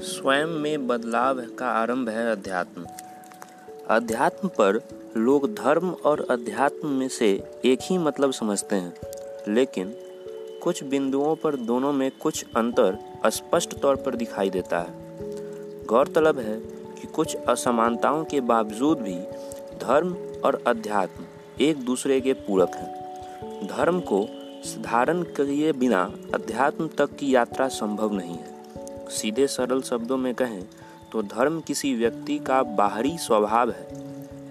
स्वयं में बदलाव का आरंभ है अध्यात्म। अध्यात्म पर लोग धर्म और अध्यात्म में से एक ही मतलब समझते हैं, लेकिन कुछ बिंदुओं पर दोनों में कुछ अंतर स्पष्ट तौर पर दिखाई देता है। गौरतलब है कि कुछ असमानताओं के बावजूद भी धर्म और अध्यात्म एक दूसरे के पूरक हैं। धर्म को धारण किए बिना अध्यात्म तक की यात्रा संभव नहीं है। सीधे सरल शब्दों में कहें तो धर्म किसी व्यक्ति का बाहरी स्वभाव है,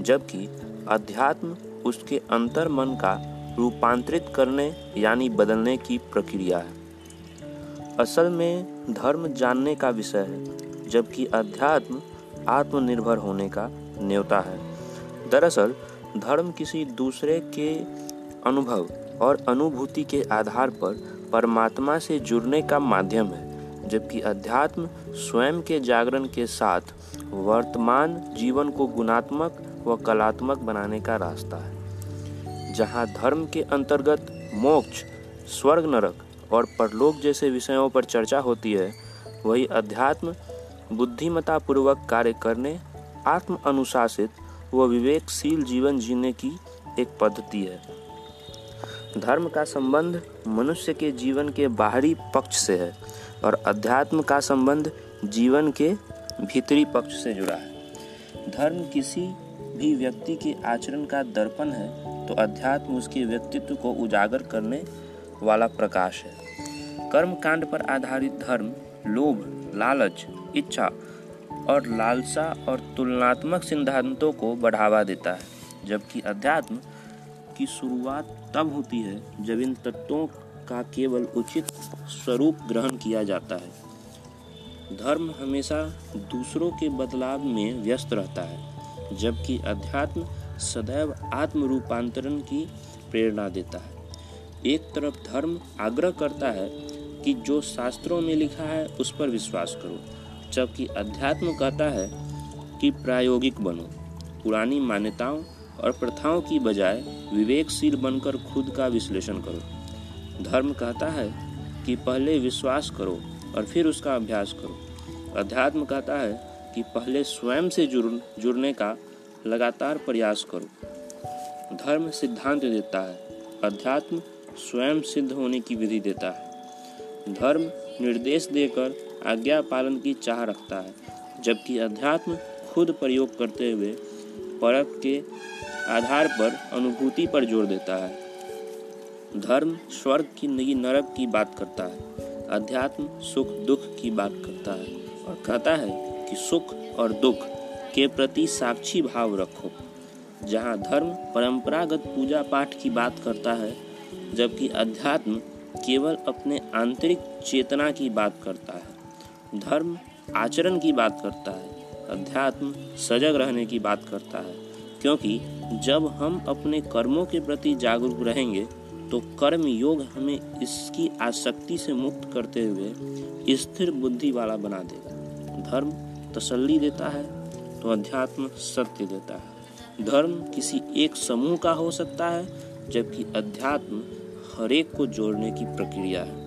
जबकि अध्यात्म उसके अंतर मन का रूपांतरित करने यानी बदलने की प्रक्रिया है। असल में धर्म जानने का विषय है, जबकि अध्यात्म आत्मनिर्भर होने का न्योता है। दरअसल, धर्म किसी दूसरे के अनुभव और अनुभूति के आधार पर परमात्मा से जुड़ने का माध्यम है। जबकि अध्यात्म स्वयं के जागरण के साथ वर्तमान जीवन को गुणात्मक व कलात्मक बनाने का रास्ता है। जहाँ धर्म के अंतर्गत मोक्ष, स्वर्ग नरक और परलोक जैसे विषयों पर चर्चा होती है, वही अध्यात्म बुद्धिमता पूर्वक कार्य करने आत्म अनुशासित व विवेकशील जीवन जीने की एक पद्धति है। धर्म का संबंध मनुष्य के जीवन के बाहरी पक्ष से है। और अध्यात्म का संबंध जीवन के भीतरी पक्ष से जुड़ा है। धर्म किसी भी व्यक्ति के आचरण का दर्पण है तो अध्यात्म उसके व्यक्तित्व को उजागर करने वाला प्रकाश है। कर्म कांड पर आधारित धर्म, लोभ, लालच, इच्छा और लालसा और तुलनात्मक सिद्धांतों को बढ़ावा देता है, जबकि अध्यात्म की शुरुआत तब होती है जब इन तत्वों का केवल उचित स्वरूप ग्रहण किया जाता है। धर्म हमेशा दूसरों के बदलाव में व्यस्त रहता है, जबकि अध्यात्म सदैव आत्म रूपांतरण की प्रेरणा देता है। एक तरफ़ धर्म आग्रह करता है कि जो शास्त्रों में लिखा है, उस पर विश्वास करो, जबकि अध्यात्म कहता है कि प्रायोगिक बनो। पुरानी मान्यताओं और प्रथाओं की बजाय विवेकशील बनकर खुद का विश्लेषण करो। धर्म कहता है कि पहले विश्वास करो और फिर उसका अभ्यास करो। अध्यात्म कहता है कि पहले स्वयं से जुड़, जुड़ने का लगातार प्रयास करो। धर्म सिद्धांत देता है। अध्यात्म स्वयं सिद्ध होने की विधि देता है। धर्म निर्देश देकर आज्ञा पालन की चाह रखता है, जबकि अध्यात्म खुद प्रयोग करते हुए परख के आधार पर अनुभूति पर ज़ोर देता है। धर्म, स्वर्ग की नई नरक की बात करता है, अध्यात्म, सुख, दुख की बात करता है और कहता है कि सुख और दुख के प्रति साक्षी भाव रखो। जहाँ धर्म परंपरागत पूजा पाठ की बात करता है, जबकि अध्यात्म केवल अपने आंतरिक चेतना की बात करता है, धर्म आचरण की बात करता है, अध्यात्म सजग रहने की बात करता है, क्योंकि जब हम अपने कर्मों के प्रति जागरूक रहेंगे तो कर्म योग हमें इसकी आसक्ति से मुक्त करते हुए स्थिर बुद्धि वाला बना देगा। धर्म तसल्ली देता है तो अध्यात्म सत्य देता है। धर्म किसी एक समूह का हो सकता है, जबकि अध्यात्म हरेक को जोड़ने की प्रक्रिया है।